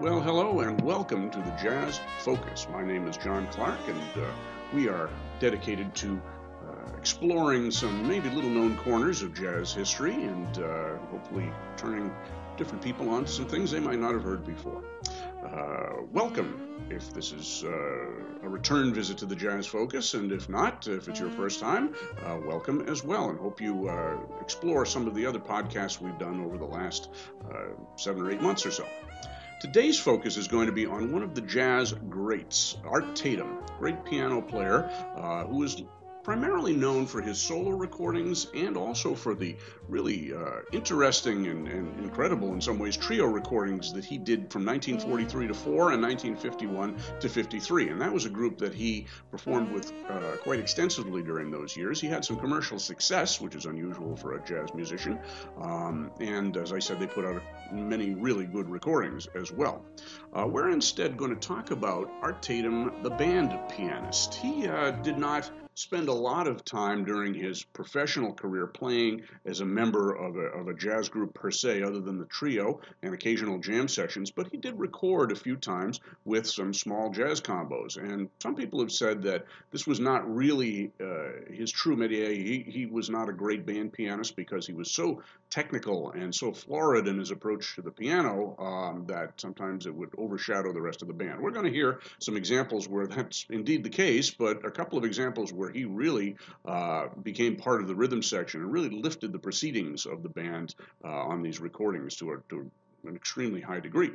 Well, hello and welcome to the Jazz Focus. My name is John Clark, and uh, we are dedicated to uh, exploring some maybe little known corners of jazz history and uh, hopefully turning different people on to some things they might not have heard before. Uh, welcome if this is uh, a return visit to the Jazz Focus, and if not, if it's your first time, uh, welcome as well. And hope you explore some of the other podcasts we've done over the last seven or eight months or so. Today's focus is going to be on one of the jazz greats, Art Tatum, great piano player uh, who was primarily known for his solo recordings and also for the really uh, interesting and, and, incredible, in some ways, trio recordings that he did from 1943 to 4 and 1951 to 53. And that was a group that he performed with uh, quite extensively during those years. He had some commercial success, which is unusual for a jazz musician. Um, and as I said, they put out many really good recordings as well. Uh, we're instead going to talk about Art Tatum, the band pianist. He uh, did not spend a lot of time during his professional career playing as a member of a, of a jazz group per se, other than the trio and occasional jam sessions, but he did record a few times with some small jazz combos. And some people have said that this was not really uh, his true métier. He, he was not a great band pianist because he was so technical and so florid in his approach to the piano um, that sometimes it would overshadow the rest of the band. We're going to hear some examples where that's indeed the case, but a couple of examples where he really uh, became part of the rhythm section and really lifted the proceedings of the band uh, on these recordings to, a, to an extremely high degree.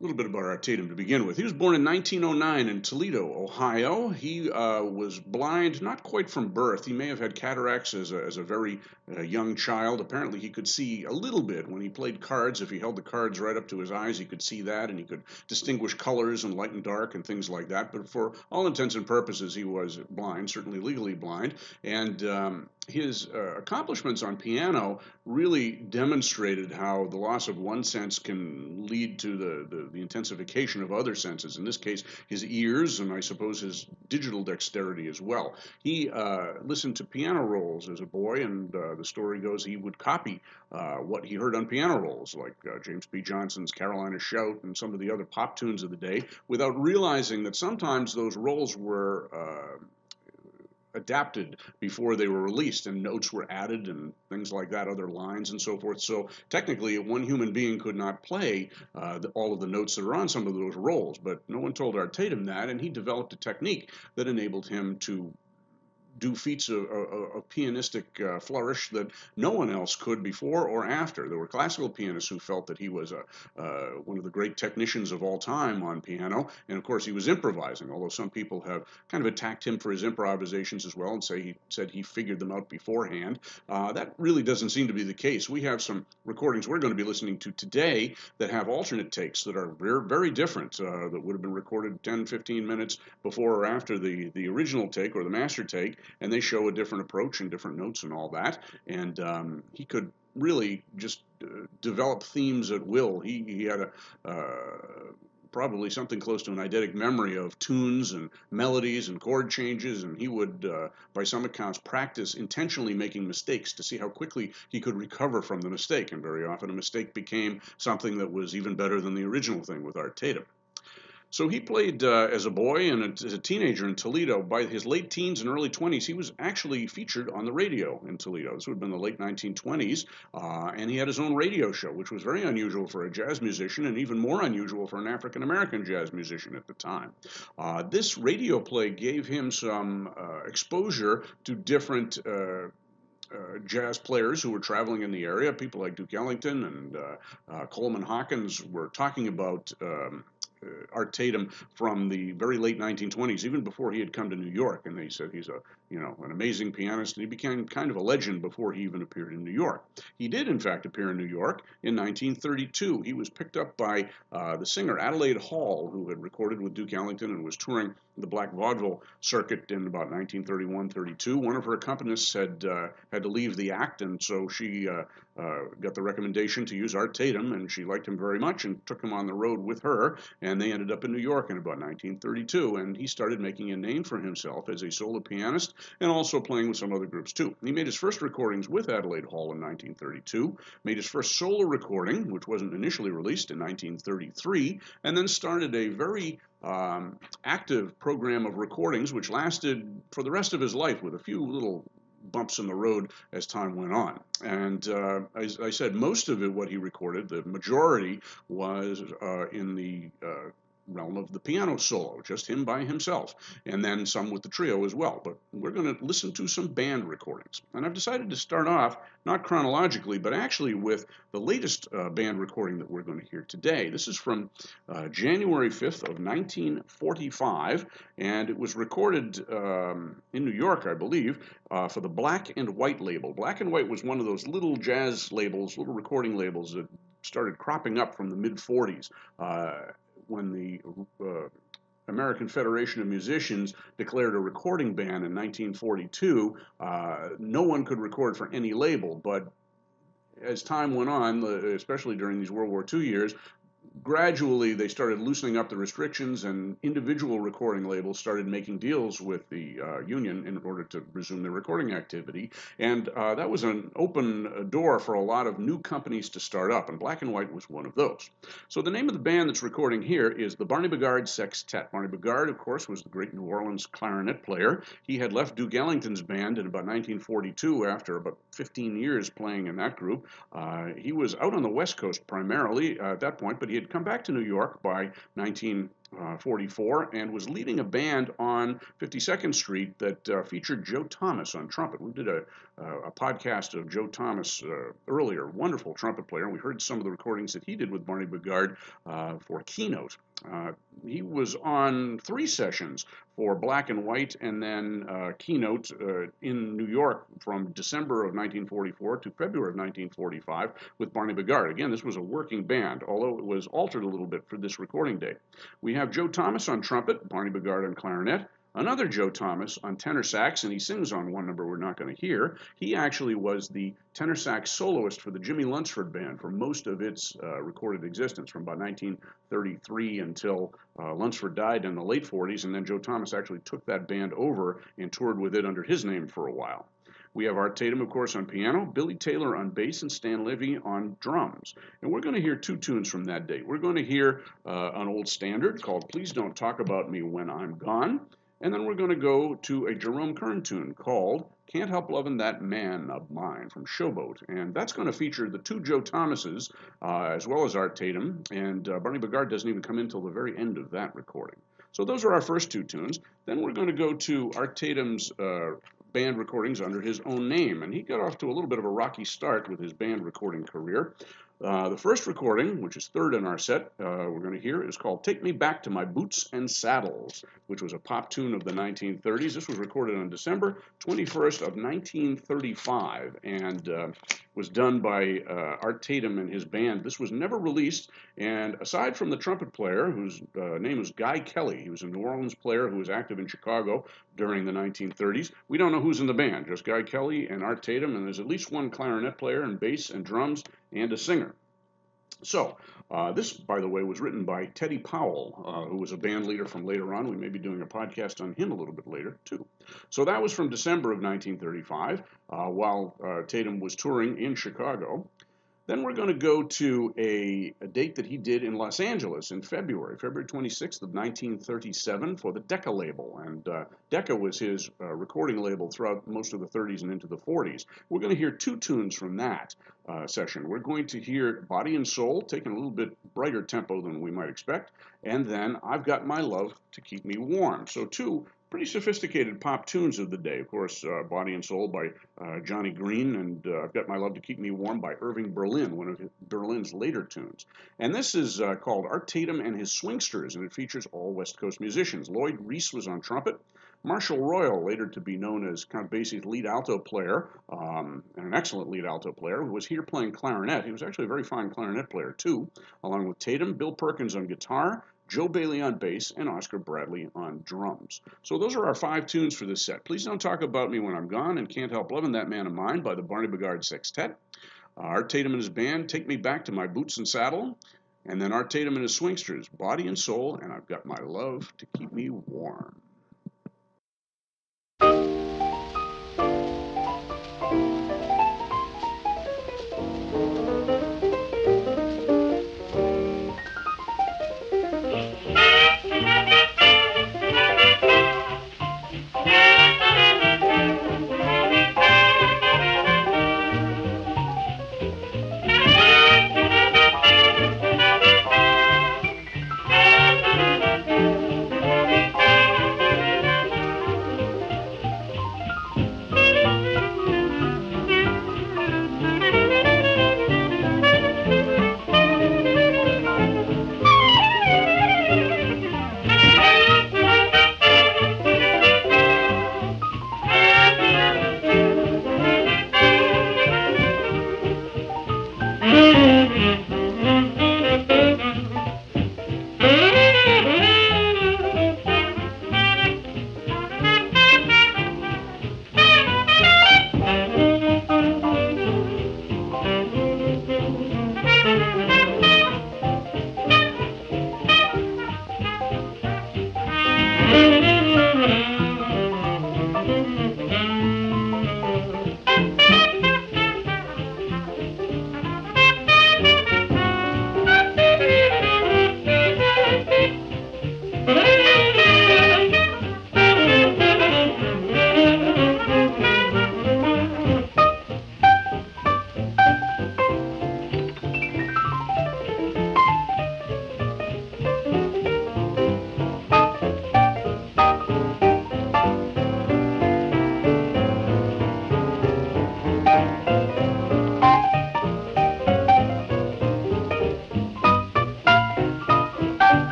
A little bit about Art Tatum to begin with. He was born in 1909 in Toledo, Ohio. He uh, was blind, not quite from birth. He may have had cataracts as a, as a very uh, young child. Apparently, he could see a little bit when he played cards. If he held the cards right up to his eyes, he could see that, and he could distinguish colors and light and dark and things like that. But for all intents and purposes, he was blind, certainly legally blind. And um, his uh, accomplishments on piano really demonstrated how the loss of one sense can lead to the, the, the, intensification of other senses. In this case, his ears and I suppose his digital dexterity as well. He uh, listened to piano rolls as a boy, and uh, the story goes he would copy uh, what he heard on piano rolls, like uh, James P. Johnson's Carolina Shout and some of the other pop tunes of the day, without realizing that sometimes those rolls were uh, adapted before they were released and notes were added and things like that other lines and so forth. So technically one human being could not play uh, the, all of the notes that are on some of those rolls but no one told art tatum that and he developed a technique that enabled him to do feats of, of, of pianistic uh, flourish that no one else could before or after. There were classical pianists who felt that he was a, uh, one of the great technicians of all time on piano, and of course he was improvising. Although some people have kind of attacked him for his improvisations as well, and say he said he figured them out beforehand. Uh, that really doesn't seem to be the case. We have some recordings we're going to be listening to today that have alternate takes that are very, very different. Uh, that would have been recorded 10, 15 minutes before or after the the original take or the master take, and they show a different approach and different notes and all that. And um, he could really just uh, develop themes at will. He, he had a uh, probably something close to an eidetic memory of tunes and melodies and chord changes, and he would, uh, by some accounts, practice intentionally making mistakes to see how quickly he could recover from the mistake. And very often, a mistake became something that was even better than the original thing with Art Tatum. So he played uh, as a boy and a, as a teenager in Toledo. By his late teens and early 20s, he was actually featured on the radio in Toledo. This would have been the late 1920s. Uh, and he had his own radio show, which was very unusual for a jazz musician and even more unusual for an African American jazz musician at the time. Uh, this radio play gave him some uh, exposure to different. Uh, uh, jazz players who were traveling in the area, people like Duke Ellington and uh, uh, Coleman Hawkins, were talking about um, Uh, Art Tatum from the very late 1920s, even before he had come to New York. And they said he's a, you know, an amazing pianist, and he became kind of a legend before he even appeared in New York. He did, in fact, appear in New York in 1932. He was picked up by uh, the singer Adelaide Hall, who had recorded with Duke Ellington and was touring the Black Vaudeville circuit in about 1931-32. One of her accompanists had uh, had to leave the act, and so she uh, uh, got the recommendation to use Art Tatum, and she liked him very much and took him on the road with her. And they ended up in New York in about 1932. And he started making a name for himself as a solo pianist and also playing with some other groups too. He made his first recordings with Adelaide Hall in 1932, made his first solo recording, which wasn't initially released in 1933, and then started a very um, active program of recordings, which lasted for the rest of his life with a few little bumps in the road as time went on. And uh, as I said, most of it, what he recorded, the majority was uh, in the uh, realm of the piano solo, just him by himself, and then some with the trio as well. But we're going to listen to some band recordings. And I've decided to start off, not chronologically, but actually with the latest uh, band recording that we're going to hear today. This is from uh, January 5th of 1945, and it was recorded um, in New York, I believe, uh, for the Black and White label. Black and White was one of those little jazz labels, little recording labels that started cropping up from the mid 40s. Uh, when the uh, American Federation of Musicians declared a recording ban in 1942, uh, no one could record for any label. But as time went on, especially during these World War II years, gradually they started loosening up the restrictions and individual recording labels started making deals with the uh, union in order to resume their recording activity. And uh, that was an open door for a lot of new companies to start up and black and white was one of those. So the name of the band that's recording here is the barney bigard sextet. Barney bigard of course was the great new orleans clarinet player. He had left duke ellington's band in about 1942 after about 15 years playing in that group. Uh, he was out on the west coast primarily uh, at that point but he had come back to New York by 1944 and was leading a band on 52nd Street that uh, featured Joe Thomas on trumpet. We did a, a podcast of Joe Thomas uh, earlier, wonderful trumpet player. We heard some of the recordings that he did with Barney Bigard uh, for Keynote. Uh, he was on three sessions for Black and White and then uh, Keynote uh, in New York from December of 1944 to February of 1945 with Barney Bigard. Again, this was a working band, although it was altered a little bit for this recording day. We have Joe Thomas on trumpet, Barney Bigard on clarinet, Another Joe Thomas on tenor sax, and he sings on one number we're not going to hear. He actually was the tenor sax soloist for the Jimmie Lunceford Band for most of its uh, recorded existence, from about 1933 until uh, Lunceford died in the late 40s, and then Joe Thomas actually took that band over and toured with it under his name for a while. We have Art Tatum, of course, on piano, Billy Taylor on bass, and Stan Levey on drums. And we're going to hear two tunes from that date. We're going to hear uh, an old standard called Please Don't Talk About Me When I'm Gone. And then we're going to go to a Jerome Kern tune called Can't Help Loving That Man of Mine from Showboat. And that's going to feature the two Joe Thomases uh, as well as Art Tatum. And uh, Barney Bigard doesn't even come in until the very end of that recording. So those are our first two tunes. Then we're going to go to Art Tatum's uh, band recordings under his own name. And he got off to a little bit of a rocky start with his band recording career. Uh, the first recording, which is third in our set, uh, we're going to hear is called Take Me Back to My Boots and Saddles, which was a pop tune of the 1930s. This was recorded on December 21st of 1935 and uh, was done by uh, Art Tatum and his band. This was never released, and aside from the trumpet player, whose uh, name was Guy Kelly, he was a New Orleans player who was active in Chicago during the 1930s. We don't know who's in the band, just Guy Kelly and Art Tatum, and there's at least one clarinet player and bass and drums and a singer. So, uh, this, by the way, was written by Teddy Powell, uh, who was a band leader from later on. We may be doing a podcast on him a little bit later, too. So, that was from December of 1935 uh, while uh, Tatum was touring in Chicago. Then we're going to go to a, a, date that he did in Los Angeles in February, February 26th of 1937 for the Decca label. And uh, Decca was his uh, recording label throughout most of the 30s and into the 40s. We're going to hear two tunes from that uh, session. We're going to hear Body and Soul, taking a little bit brighter tempo than we might expect. And then I've Got My Love to Keep Me Warm. So two pretty sophisticated pop tunes of the day. Of course, uh, Body and Soul by uh, Johnny Green, and uh, I've Got My Love to Keep Me Warm by Irving Berlin, one of Berlin's later tunes. And this is uh, called Art Tatum and His Swingsters, and it features all West Coast musicians. Lloyd Reese was on trumpet. Marshall Royal, later to be known as Count Basie's lead alto player, um, and an excellent lead alto player, who was here playing clarinet. He was actually a very fine clarinet player, too, along with Tatum, Bill Perkins on guitar, Joe Bailey on bass, and Oscar Bradley on drums. So those are our five tunes for this set. Please Don't Talk About Me When I'm Gone and Can't Help Loving That Man of Mine by the Barney Bigard Sextet. Art Tatum and his band Take Me Back to My Boots and Saddle. And then Art Tatum and his Swingsters, Body and Soul, and I've Got My Love to Keep Me Warm.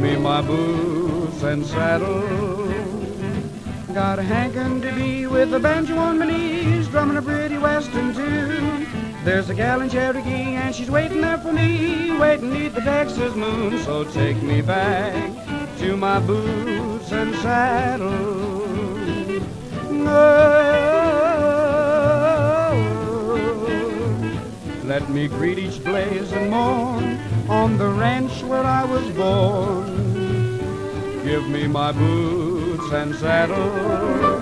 Me my boots and saddle. Got a hankin' to be with a banjo on my knees, drumming a pretty western tune. There's a gal in Cherokee and she's waiting there for me, waiting neath the Texas moon. So take me back to my boots and saddle. Let me greet each blaze and morn on the ranch where I was born. Give me my boots and saddle.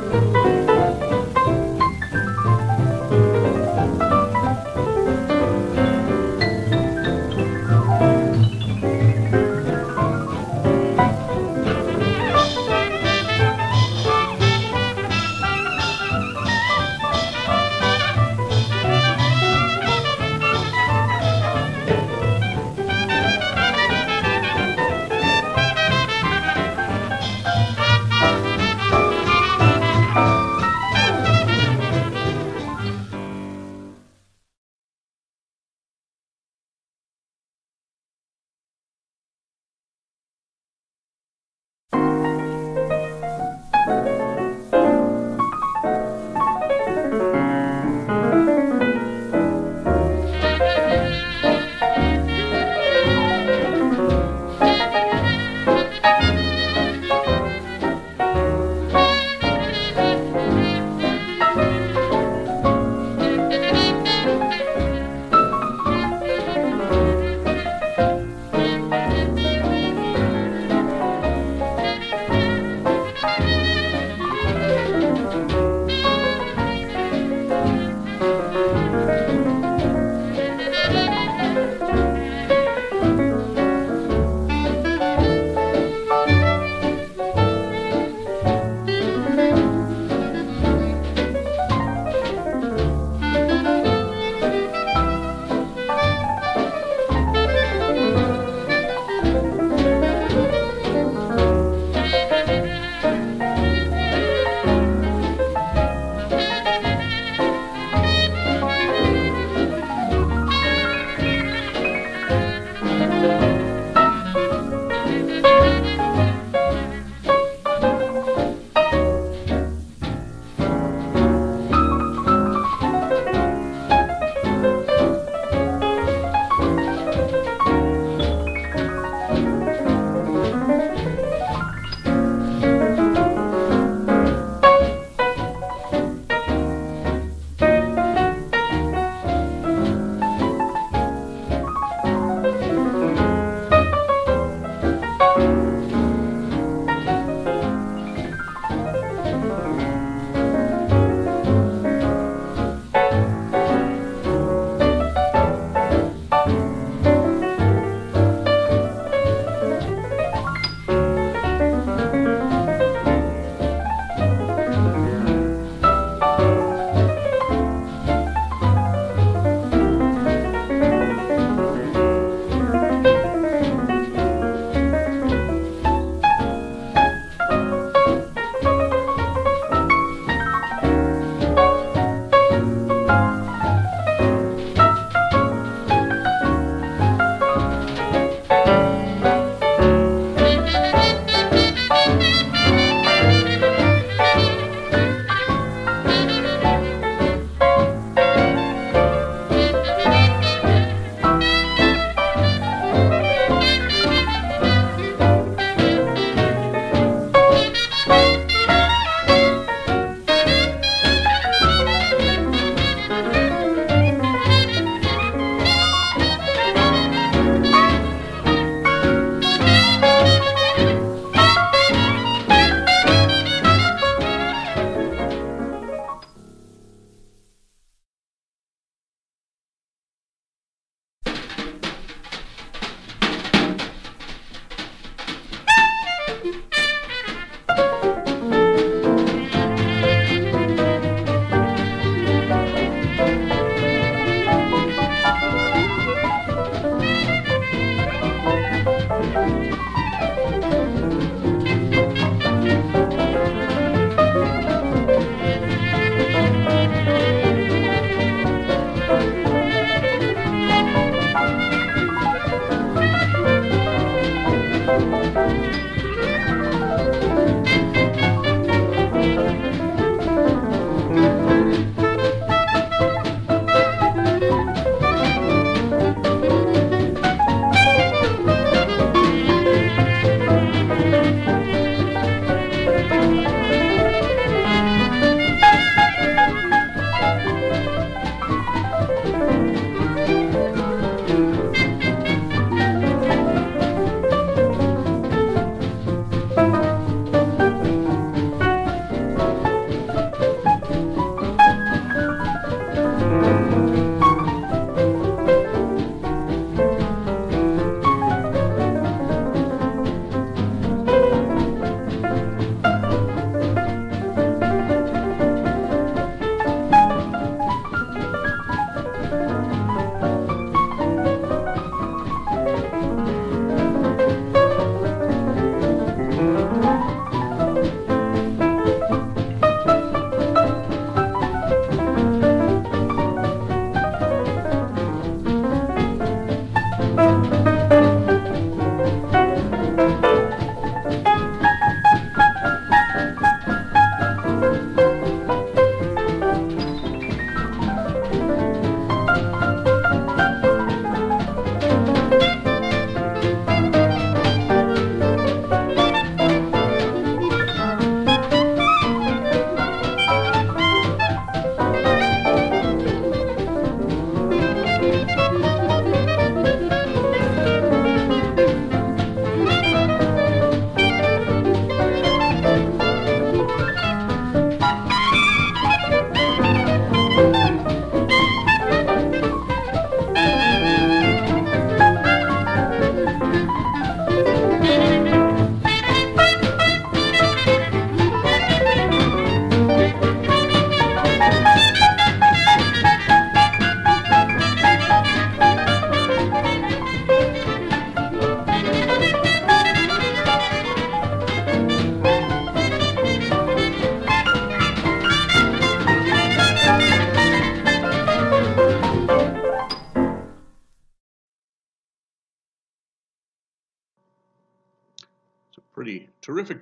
Música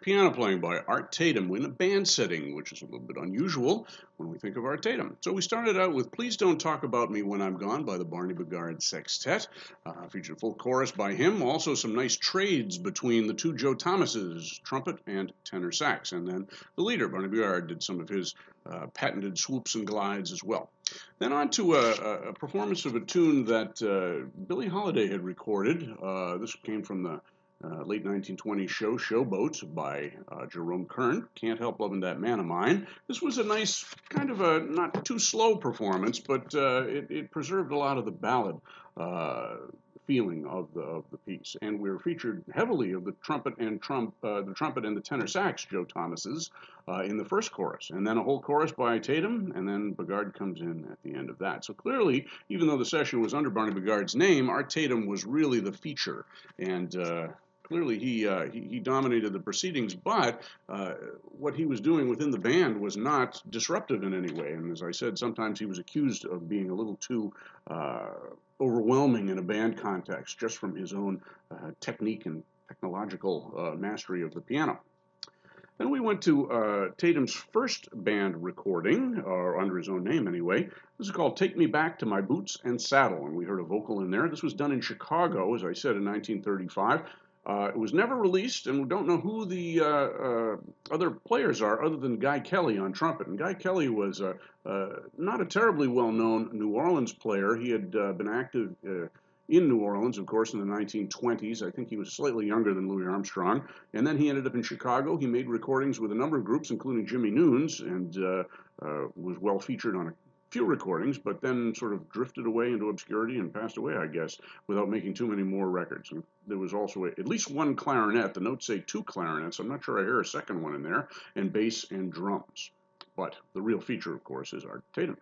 piano playing by Art Tatum in a band setting, which is a little bit unusual when we think of Art Tatum. So we started out with Please Don't Talk About Me When I'm Gone by the Barney Bigard Sextet. Uh, featured full chorus by him. Also, some nice trades between the two Joe Thomases, trumpet and tenor sax. And then the leader, Barney Bigard, did some of his uh, patented swoops and glides as well. Then on to a, a performance of a tune that uh, Billie Holiday had recorded. Uh, this came from the uh, late 1920s show, Showboat, by uh, Jerome Kern. Can't help loving that man of mine. This was a nice, kind of a not too slow performance, but uh, it, it, preserved a lot of the ballad uh, feeling of the of the piece. And we're featured heavily of the trumpet and trump, uh, the trumpet and the tenor sax, Joe Thomas's, uh, in the first chorus, and then a whole chorus by Tatum, and then Bigard comes in at the end of that. So clearly, even though the session was under Barney Bigard's name, Art Tatum was really the feature, and clearly he, uh, he, he dominated the proceedings, but uh, what he was doing within the band was not disruptive in any way. And as I said, sometimes he was accused of being a little too uh, overwhelming in a band context, just from his own uh, technique and technological uh, mastery of the piano. Then we went to uh, Tatum's first band recording, or under his own name anyway. This is called Take Me Back to My Boots and Saddle, and we heard a vocal in there. This was done in Chicago, as I said, in 1935. Uh, it was never released, and we don't know who the uh, uh, other players are other than Guy Kelly on trumpet. And Guy Kelly was uh, not a terribly well known New Orleans player. He had uh, been active uh, in New Orleans, of course, in the 1920s. I think he was slightly younger than Louis Armstrong. And then he ended up in Chicago. He made recordings with a number of groups, including Jimmie Noone's, and was well featured on a few recordings, but then sort of drifted away into obscurity and passed away, I guess, without making too many more records. And there was also a, at least one clarinet. The notes say two clarinets. I'm not sure I hear a second one in there, and bass and drums. But the real feature, of course, is Art Tatum.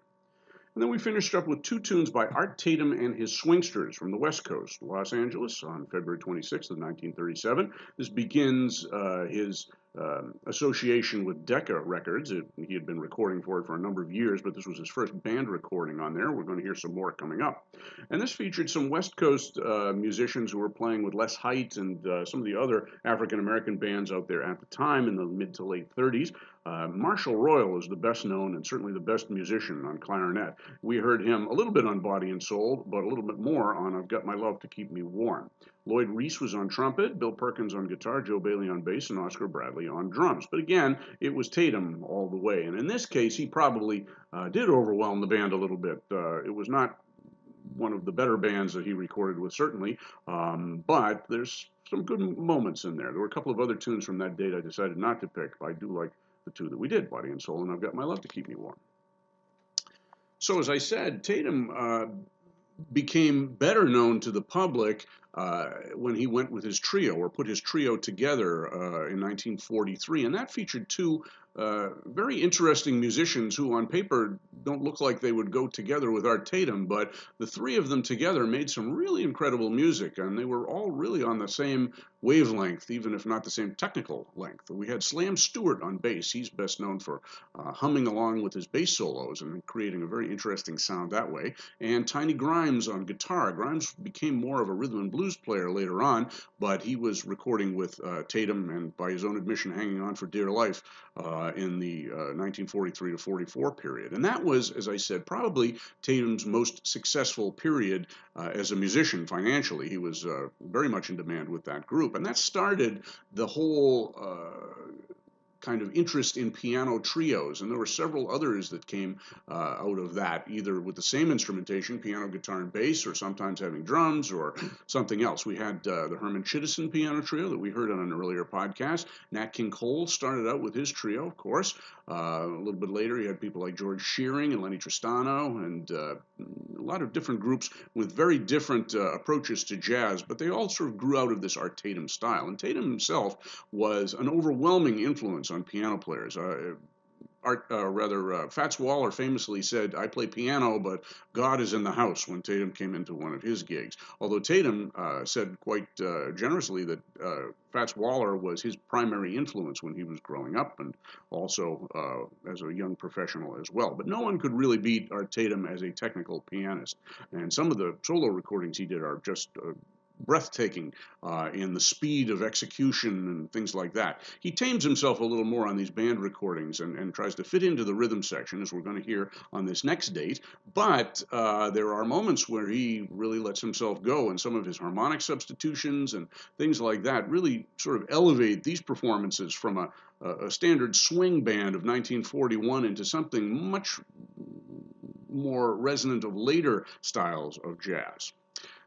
And then we finished up with two tunes by Art Tatum and his Swingsters from the West Coast, Los Angeles, on February 26th of 1937. This begins uh, his uh, association with Decca Records. It, he had been recording for it for a number of years, but this was his first band recording on there. We're going to hear some more coming up. And this featured some West Coast uh, musicians who were playing with Les Hite and uh, some of the other African American bands out there at the time in the mid to late 30s. Uh, Marshall Royal is the best known and certainly the best musician on clarinet. We heard him a little bit on Body and Soul, but a little bit more on I've Got My Love to Keep Me Warm. Lloyd Reese was on trumpet, Bill Perkins on guitar, Joe Bailey on bass, and Oscar Bradley on drums. But again, it was Tatum all the way. And in this case, he probably uh, did overwhelm the band a little bit. Uh, it was not one of the better bands that he recorded with, certainly, um, but there's some good moments in there. There were a couple of other tunes from that date I decided not to pick, but I do like the two that we did, Body and Soul, and I've Got My Love to Keep Me Warm. So, as I said, Tatum uh, became better known to the public uh, when he went with his trio or put his trio together uh, in 1943. And that featured two uh, very interesting musicians who, on paper, don't look like they would go together with Art Tatum, but the three of them together made some really incredible music, and they were all really on the same wavelength, even if not the same technical length. We had Slam Stewart on bass. He's best known for uh, humming along with his bass solos and creating a very interesting sound that way. And Tiny Grimes on guitar. Grimes became more of a rhythm and blues player later on, but he was recording with uh, Tatum and, by his own admission, hanging on for dear life uh, in the 1943 uh, to 44 period. And that was, as I said, probably Tatum's most successful period uh, as a musician financially. He was uh, very much in demand with that group. And that started the whole kind of interest in piano trios, and there were several others that came uh, out of that, either with the same instrumentation, piano, guitar, and bass, or sometimes having drums or something else. We had uh, the Herman Chittison piano trio that we heard on an earlier podcast. Nat King Cole started out with his trio, of course. Uh, a little bit later, you had people like George Shearing and Lennie Tristano, and uh, a lot of different groups with very different uh, approaches to jazz, but they all sort of grew out of this Art Tatum style. And Tatum himself was an overwhelming influence on piano players. Uh, Art, uh, rather, uh, Fats Waller famously said, "I play piano, but God is in the house." When Tatum came into one of his gigs, although Tatum uh, said quite uh, generously that uh, Fats Waller was his primary influence when he was growing up, and also uh, as a young professional as well. But no one could really beat Art Tatum as a technical pianist, and some of the solo recordings he did are just breathtaking uh, in the speed of execution and things like that. He tames himself a little more on these band recordings and, and tries to fit into the rhythm section, as we're going to hear on this next date. But uh, there are moments where he really lets himself go, and some of his harmonic substitutions and things like that really sort of elevate these performances from a, a standard swing band of 1941 into something much more resonant of later styles of jazz.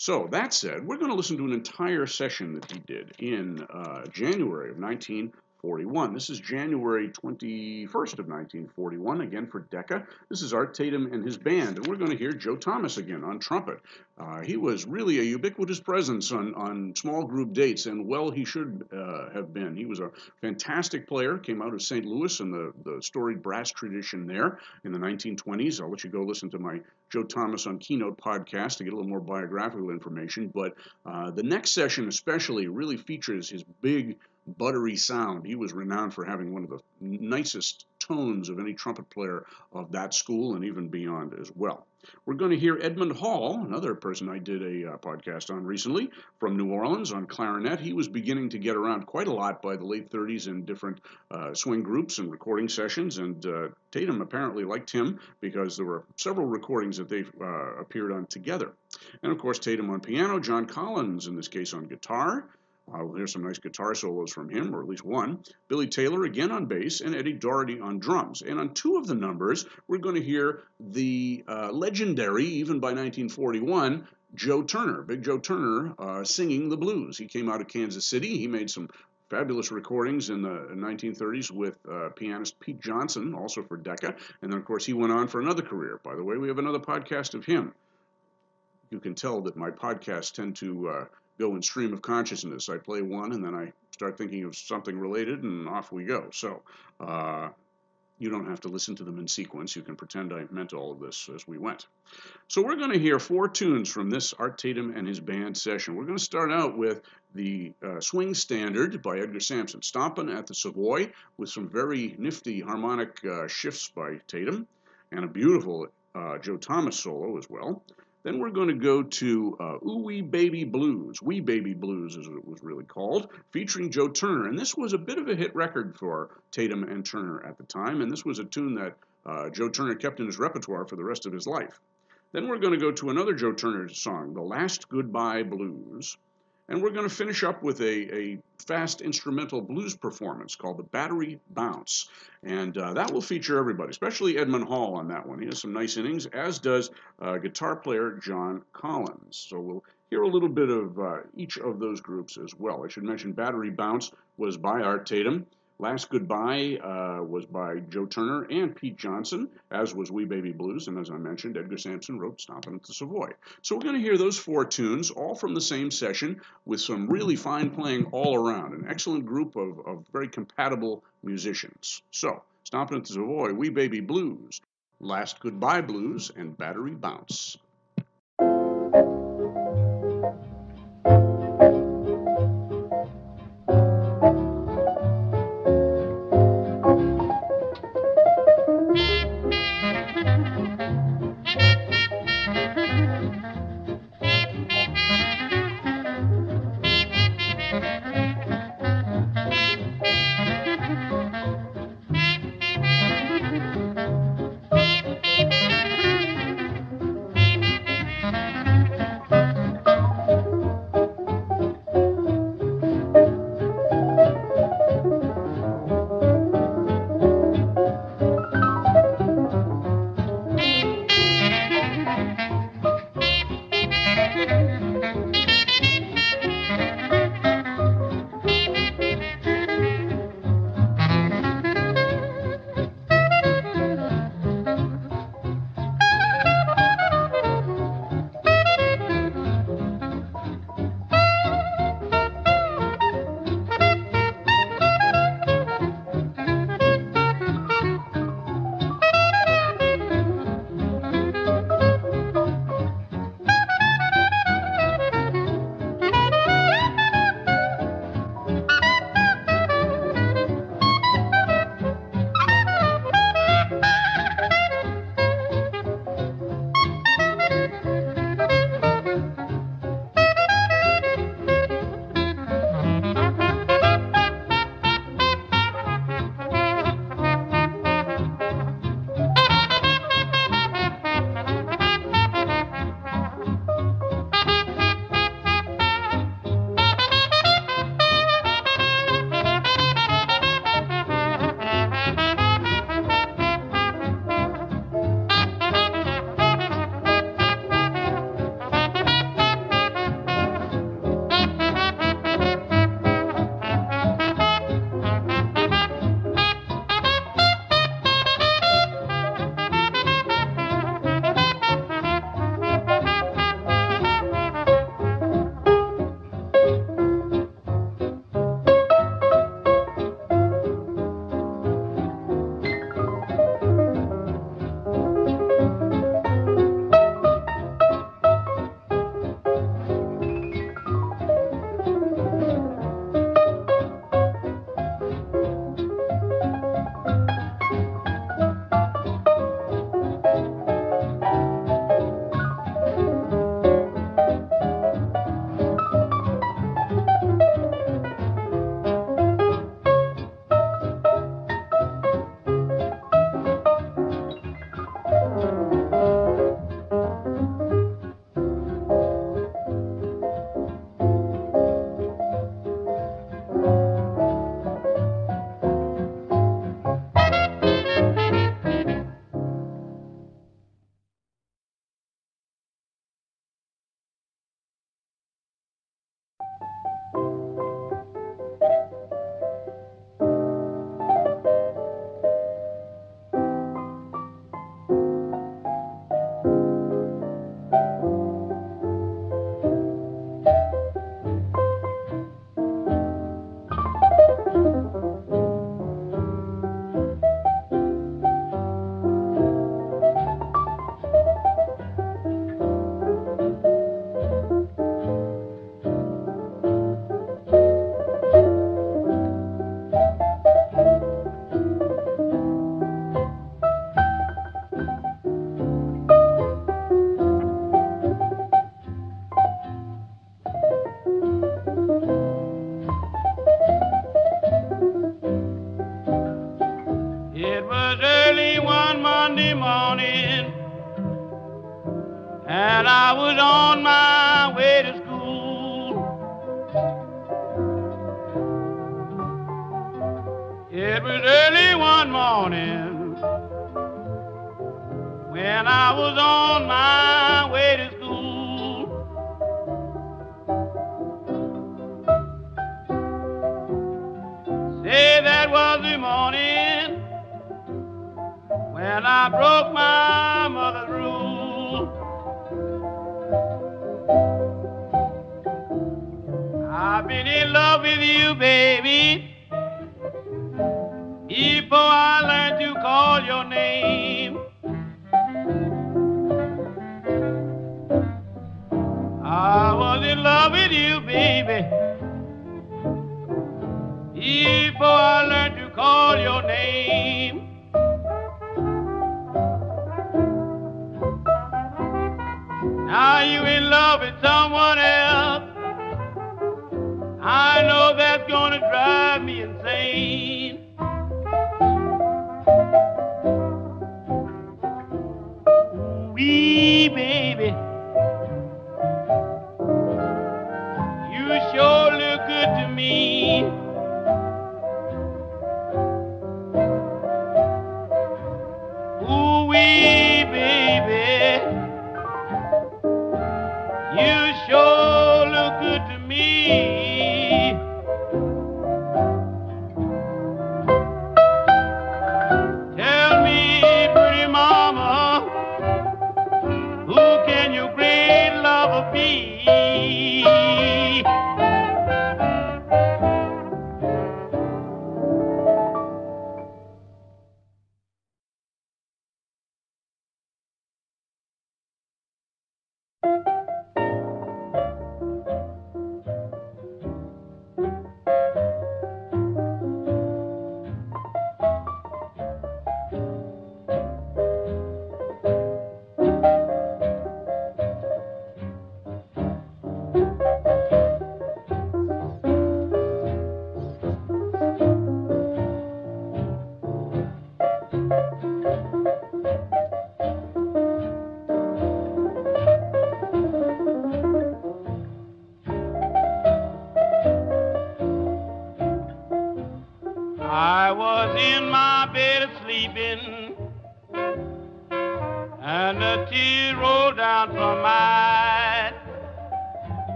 So that said, we're going to listen to an entire session that he did in uh, January of 19 41. This is January 21st of 1941, again for Decca. This is Art Tatum and his band, and we're going to hear Joe Thomas again on trumpet. Uh, he was really a ubiquitous presence on, on small group dates, and well, he should uh, have been. He was a fantastic player, came out of St. Louis and the, the storied brass tradition there in the 1920s. I'll let you go listen to my Joe Thomas on Keynote podcast to get a little more biographical information, but uh, the next session especially really features his big buttery sound. He was renowned for having one of the nicest tones of any trumpet player of that school and even beyond as well. We're going to hear Edmund Hall, another person I did a uh, podcast on recently from New Orleans on clarinet. He was beginning to get around quite a lot by the late 30s in different uh, swing groups and recording sessions, and uh, Tatum apparently liked him because there were several recordings that they uh, appeared on together. And of course, Tatum on piano, John Collins in this case on guitar. Uh, we'll hear some nice guitar solos from him, or at least one. Billy Taylor again on bass, and Eddie Dougherty on drums. And on two of the numbers, we're going to hear the uh, legendary, even by 1941, Joe Turner, Big Joe Turner, uh, singing the blues. He came out of Kansas City. He made some fabulous recordings in the 1930s with uh, pianist Pete Johnson, also for Decca. And then, of course, he went on for another career. By the way, we have another podcast of him. You can tell that my podcasts tend to uh, go in stream of consciousness. I play one and then I start thinking of something related and off we go. So uh, you don't have to listen to them in sequence. You can pretend I meant all of this as we went. So we're going to hear four tunes from this Art Tatum and his band session. We're going to start out with the uh, Swing Standard by Edgar Sampson, Stompin' at the Savoy with some very nifty harmonic uh, shifts by Tatum and a beautiful uh, Joe Thomas solo as well. Then we're going to go to uh, Ooh Wee Baby Blues, Wee Baby Blues as it was really called, featuring Joe Turner. And this was a bit of a hit record for Tatum and Turner at the time, and this was a tune that uh, Joe Turner kept in his repertoire for the rest of his life. Then we're going to go to another Joe Turner song, The Last Goodbye Blues. And we're going to finish up with a, a fast instrumental blues performance called the Battery Bounce. And uh, that will feature everybody, especially Edmund Hall on that one. He has some nice innings, as does uh, guitar player John Collins. So we'll hear a little bit of uh, each of those groups as well. I should mention Battery Bounce was by Art Tatum. Last Goodbye uh, was by Joe Turner and Pete Johnson, as was Wee Baby Blues, and as I mentioned, Edgar Sampson wrote Stompin' at the Savoy. So we're going to hear those four tunes, all from the same session, with some really fine playing all around, an excellent group of, of very compatible musicians. So, Stompin' at the Savoy, Wee Baby Blues, Last Goodbye Blues, and Battery Bounce.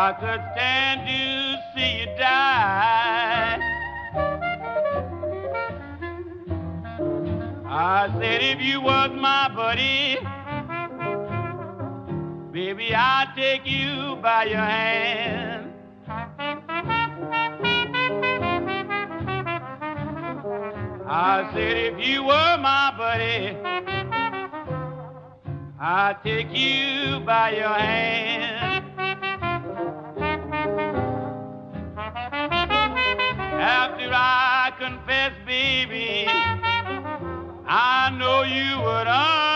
I could stand to see you die. I said if you was my buddy, baby, I'd take you by your hand. I said if you were my buddy, I'd take you by your hand. show you what I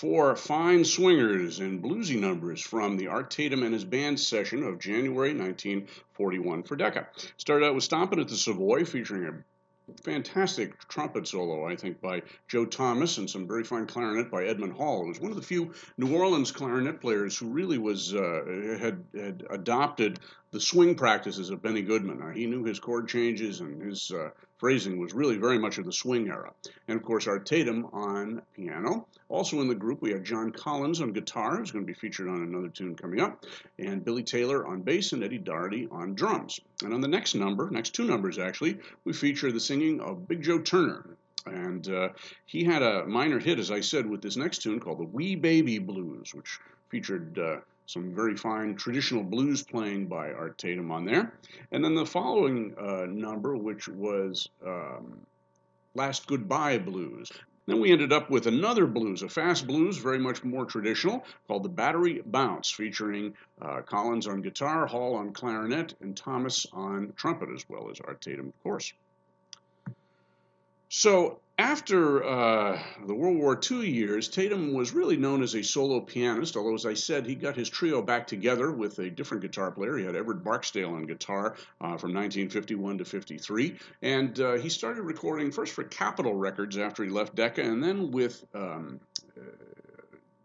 four fine swingers and bluesy numbers from the Art Tatum and his band session of January 1941 for Decca. Started out with Stompin' at the Savoy featuring a fantastic trumpet solo, I think, by Joe Thomas and some very fine clarinet by Edmund Hall. It was one of the few New Orleans clarinet players who really was uh, had had adopted the swing practices of Benny Goodman. Uh, he knew his chord changes and his uh, phrasing was really very much of the swing era. And of course, Art Tatum on piano. Also in the group, we have John Collins on guitar, who's going to be featured on another tune coming up, and Billy Taylor on bass and Eddie Dougherty on drums. And on the next number, next two numbers actually, we feature the singing of Big Joe Turner. And uh, he had a minor hit, as I said, with this next tune called the Wee Baby Blues, which featured uh, some very fine traditional blues playing by Art Tatum on there. And then the following uh, number, which was um, Last Goodbye Blues. Then we ended up with another blues, a fast blues, very much more traditional, called the Battery Bounce, featuring uh, Collins on guitar, Hall on clarinet, and Thomas on trumpet, as well as Art Tatum, of course. So after uh, the World War II years, Tatum was really known as a solo pianist, although, as I said, he got his trio back together with a different guitar player. He had Everett Barksdale on guitar uh, from 1951 to 53. And uh, he started recording first for Capitol Records after he left Decca, and then with. Um, uh,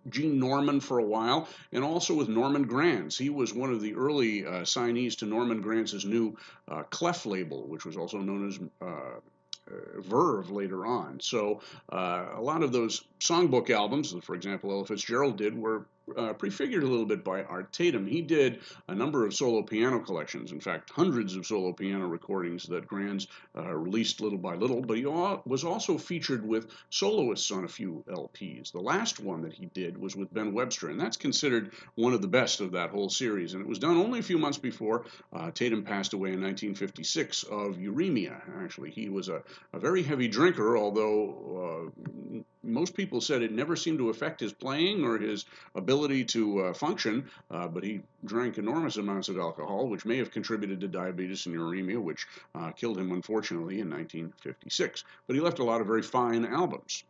Gene Norman for a while, and also with Norman Granz. He was one of the early uh, signees to Norman Granz's new uh, Clef label, which was also known as uh, uh, Verve later on. So uh, a lot of those songbook albums, for example, Ella Fitzgerald did, were uh, prefigured a little bit by Art Tatum. He did a number of solo piano collections, in fact, hundreds of solo piano recordings that Granz uh, released little by little, but he was also featured with soloists on a few LPs. The last one that he did was with Ben Webster, and that's considered one of the best of that whole series. And it was done only a few months before uh, Tatum passed away in 1956 of uremia. Actually, he was a, a very heavy drinker, although uh, most people said it never seemed to affect his playing or his ability to uh, function, uh, but he drank enormous amounts of alcohol, which may have contributed to diabetes and uremia, which uh, killed him unfortunately in 1956. But he left a lot of very fine albums.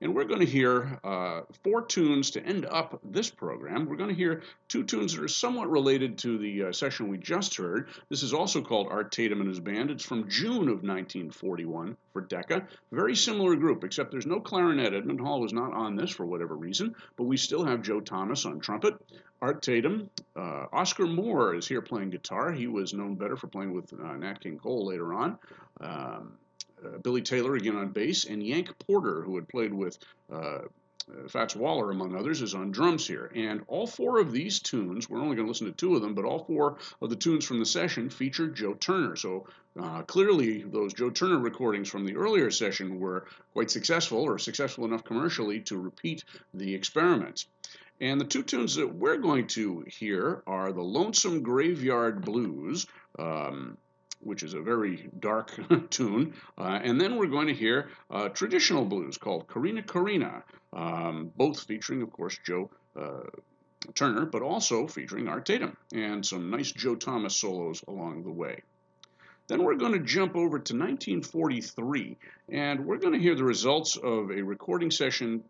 And we're going to hear uh, four tunes to end up this program. We're going to hear two tunes that are somewhat related to the uh, session we just heard. This is also called Art Tatum and His Band. It's from June of 1941 for Decca. Very similar group, except there's no clarinet. Edmund Hall was not on this for whatever reason, but we still have Joe Thomas on trumpet. Art Tatum. Uh, Oscar Moore is here playing guitar. He was known better for playing with uh, Nat King Cole later on. Um, Billy Taylor again on bass, and Yank Porter, who had played with uh, uh, Fats Waller, among others, is on drums here. And all four of these tunes, we're only going to listen to two of them, but all four of the tunes from the session feature Joe Turner. So uh, clearly, those Joe Turner recordings from the earlier session were quite successful, or successful enough commercially to repeat the experiment. And the two tunes that we're going to hear are the Lonesome Graveyard Blues. Um, which is a very dark tune. Uh, and then we're going to hear uh, traditional blues called Corrina Corrina, um, both featuring, of course, Joe uh, Turner, but also featuring Art Tatum and some nice Joe Thomas solos along the way. Then we're going to jump over to 1943, and we're going to hear the results of a recording session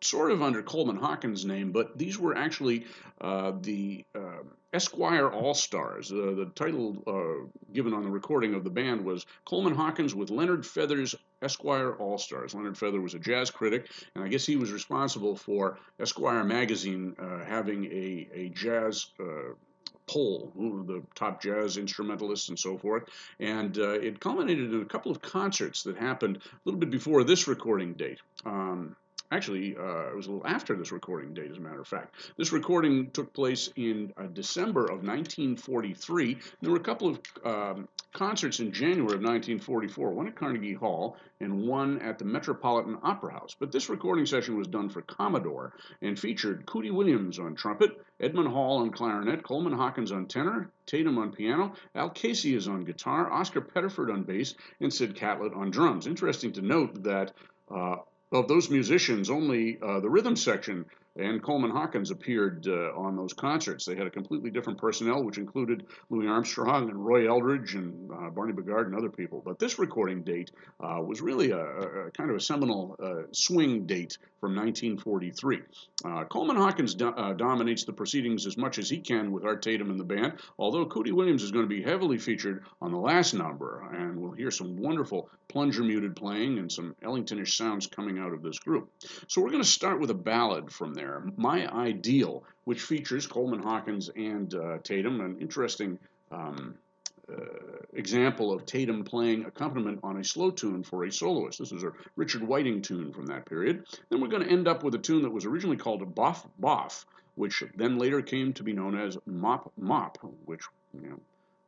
sort of under Coleman Hawkins' name, but these were actually uh, the uh, Esquire All Stars. Uh, the title uh, given on the recording of the band was Coleman Hawkins with Leonard Feather's Esquire All Stars. Leonard Feather was a jazz critic, and I guess he was responsible for Esquire magazine uh, having a, a jazz uh, poll, the top jazz instrumentalists and so forth. And uh, it culminated in a couple of concerts that happened a little bit before this recording date. Um, Actually, uh, it was a little after this recording date, as a matter of fact. This recording took place in uh, December of 1943. There were a couple of um, concerts in January of 1944, one at Carnegie Hall and one at the Metropolitan Opera House. But this recording session was done for Commodore and featured Cootie Williams on trumpet, Edmund Hall on clarinet, Coleman Hawkins on tenor, Tatum on piano, Al Casey is on guitar, Oscar Pettiford on bass, and Sid Catlett on drums. Interesting to note that uh, of those musicians, only uh, the rhythm section and Coleman Hawkins appeared uh, on those concerts. They had a completely different personnel, which included Louis Armstrong and Roy Eldridge and uh, Barney Bigard and other people. But this recording date uh, was really a, a, kind of a seminal uh, swing date from 1943. Uh, Coleman Hawkins do, uh, dominates the proceedings as much as he can with Art Tatum and the band, although Cootie Williams is going to be heavily featured on the last number, and we'll hear some wonderful plunger muted playing and some Ellingtonish sounds coming out of this group. So we're going to start with a ballad from there, My Ideal, which features Coleman Hawkins and uh, Tatum, an interesting um, uh, example of Tatum playing accompaniment on a slow tune for a soloist. This is a Richard Whiting tune from that period. Then we're going to end up with a tune that was originally called a Boff Boff, which then later came to be known as Mop Mop, which, you know,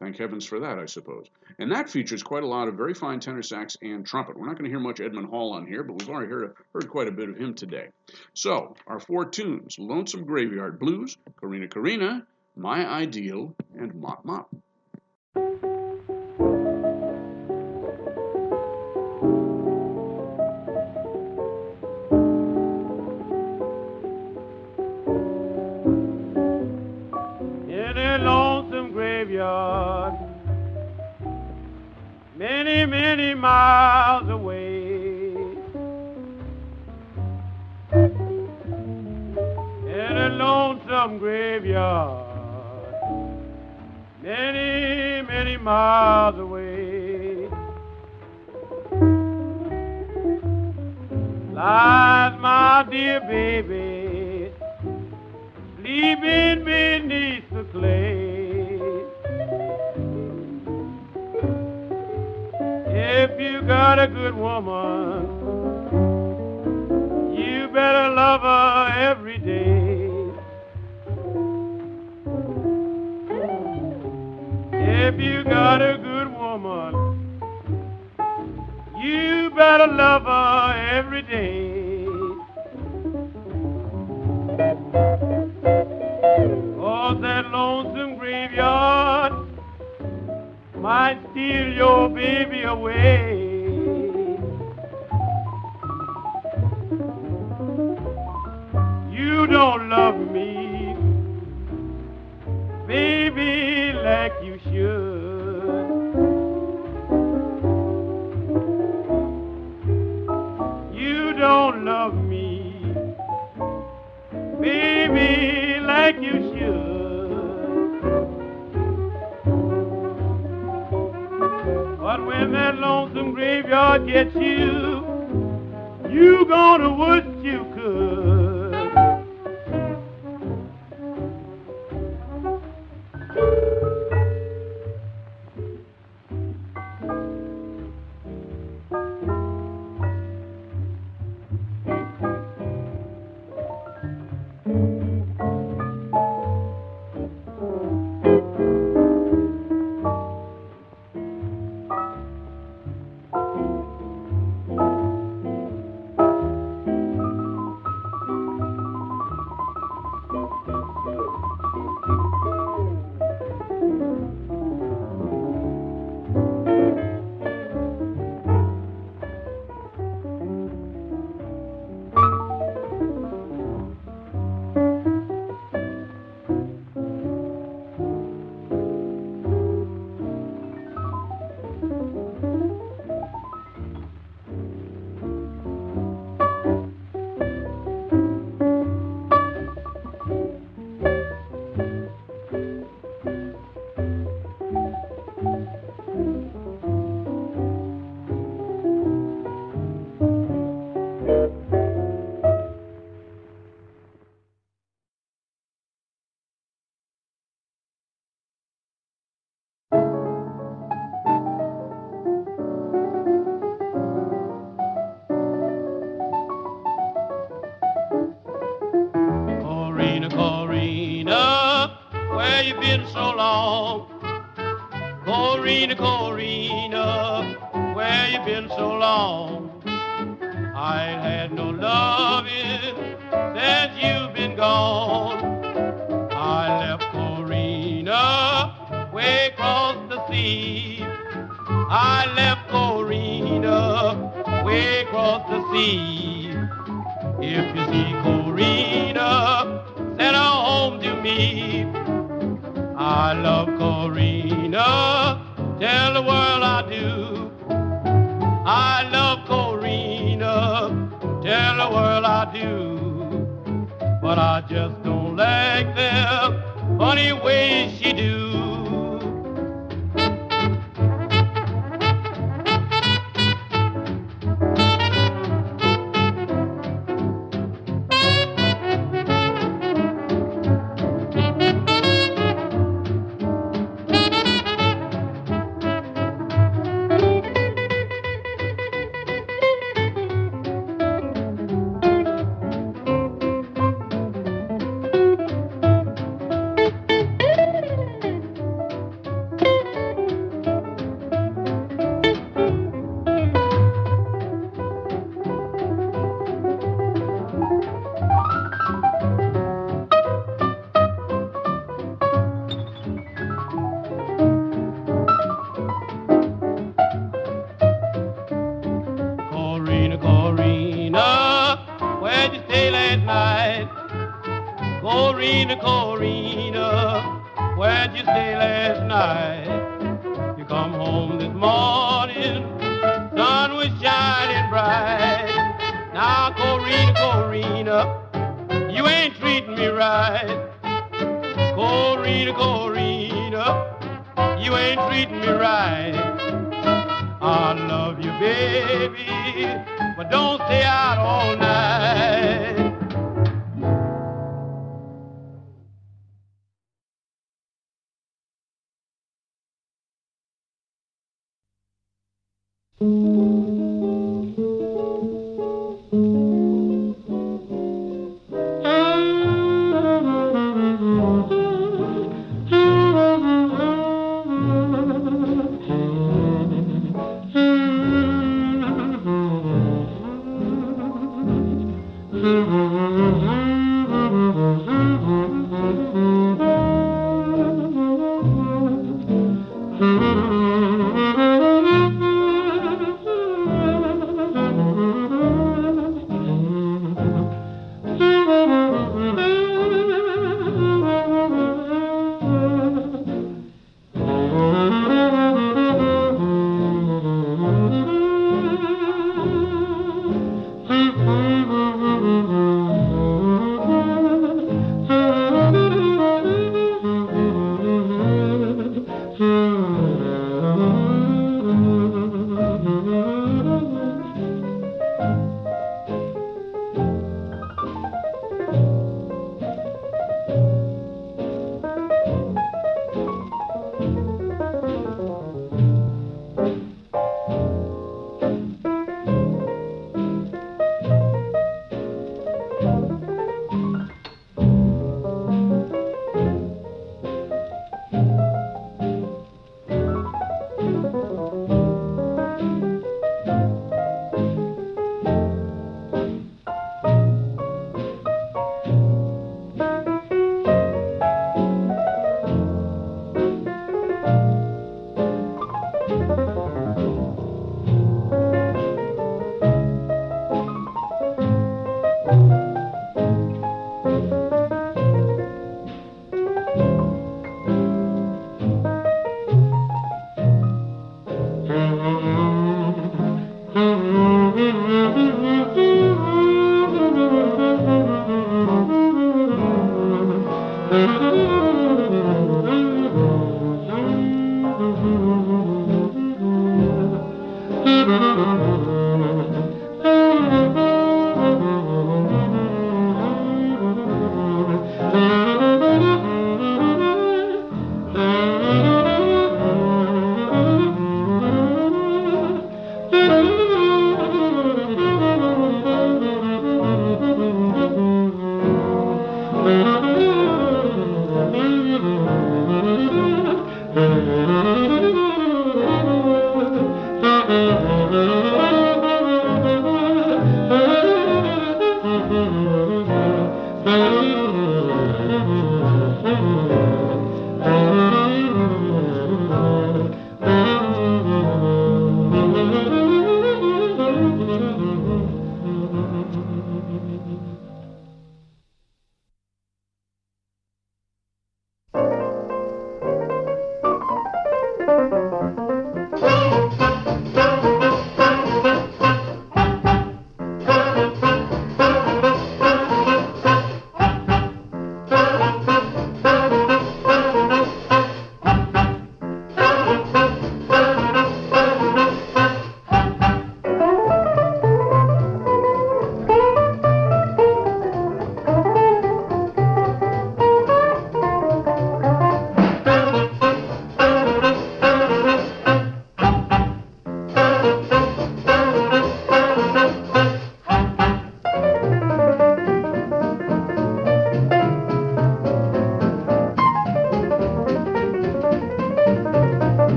Thank heavens for that, I suppose. And that features quite a lot of very fine tenor sax and trumpet. We're not going to hear much Edmund Hall on here, but we've already heard, heard quite a bit of him today. So, our four tunes Lonesome Graveyard Blues, Corrina Corrina, My Ideal, and Mop Mop. graveyard many, many miles away. In a lonesome graveyard many, many miles away. Lies my dear baby sleeping beneath the clay. If you got a good woman, you better love her every day. If you got a good woman, you better love her every day. Oh, that lonesome graveyard might steal your baby away.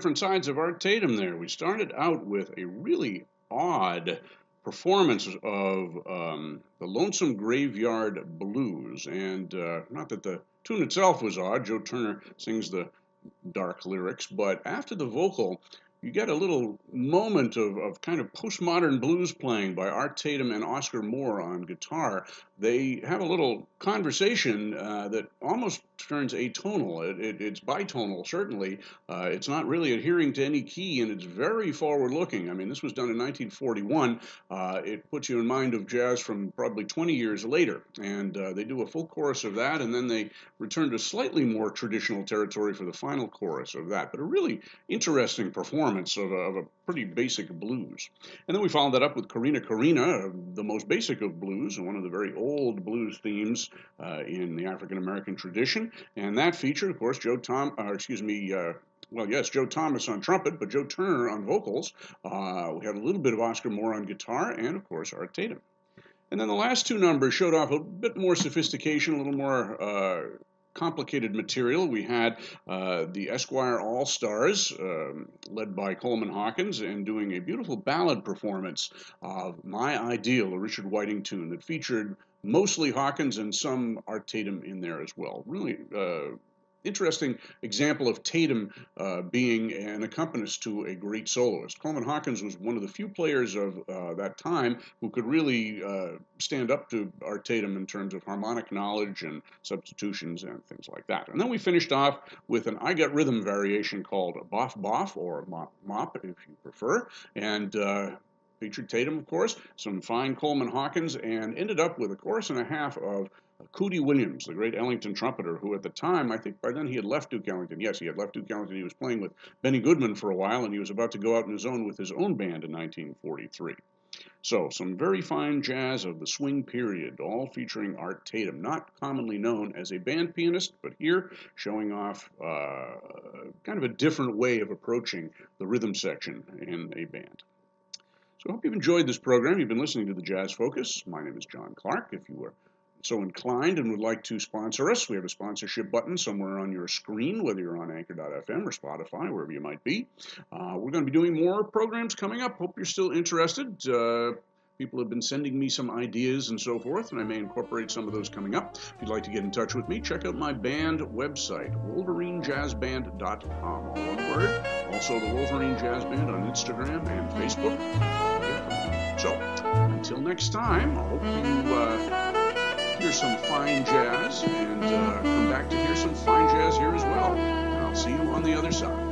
Different sides of Art Tatum there. We started out with a really odd performance of um, the Lonesome Graveyard Blues. And uh, not that the tune itself was odd, Joe Turner sings the dark lyrics, but after the vocal, you get a little moment of, of kind of postmodern blues playing by Art Tatum and Oscar Moore on guitar. They have a little conversation uh, that almost turns atonal. It, it, it's bitonal, certainly. Uh, it's not really adhering to any key, and it's very forward looking. I mean, this was done in 1941. Uh, it puts you in mind of jazz from probably 20 years later. And uh, they do a full chorus of that, and then they return to slightly more traditional territory for the final chorus of that. But a really interesting performance of a, of a pretty basic blues. And then we followed that up with Corrina Corrina, the most basic of blues, and one of the very old blues themes uh, in the African American tradition. And that featured, of course, Joe Tom, uh, excuse me, uh, well, yes, Joe Thomas on trumpet, but Joe Turner on vocals. Uh, we had a little bit of Oscar Moore on guitar, and of course, Art Tatum. And then the last two numbers showed off a bit more sophistication, a little more uh, complicated material. We had uh, the Esquire All Stars, um, led by Coleman Hawkins, and doing a beautiful ballad performance of My Ideal, a Richard Whiting tune that featured mostly Hawkins and some Art Tatum in there as well. Really uh, interesting example of Tatum uh, being an accompanist to a great soloist. Coleman Hawkins was one of the few players of uh, that time who could really uh, stand up to Art Tatum in terms of harmonic knowledge and substitutions and things like that. And then we finished off with an I Got Rhythm variation called Boff Boff or Mop Mop if you prefer. And uh, featured Tatum, of course, some fine Coleman Hawkins, and ended up with a chorus and a half of Cootie Williams, the great Ellington trumpeter, who at the time, I think by then he had left Duke Ellington. Yes, he had left Duke Ellington. He was playing with Benny Goodman for a while, and he was about to go out on his own with his own band in 1943. So, some very fine jazz of the swing period, all featuring Art Tatum, not commonly known as a band pianist, but here showing off uh, kind of a different way of approaching the rhythm section in a band. So I hope you've enjoyed this program. You've been listening to the Jazz Focus. My name is John Clark. If you were so inclined and would like to sponsor us, we have a sponsorship button somewhere on your screen, whether you're on Anchor.fm or Spotify, wherever you might be. Uh, we're going to be doing more programs coming up. Hope you're still interested. Uh, People have been sending me some ideas and so forth, and I may incorporate some of those coming up. If you'd like to get in touch with me, check out my band website, wolverinejazzband.com, all one word. Also, the Wolverine Jazz Band on Instagram and Facebook. So, until next time, I hope you uh, hear some fine jazz and uh, come back to hear some fine jazz here as well. And I'll see you on the other side.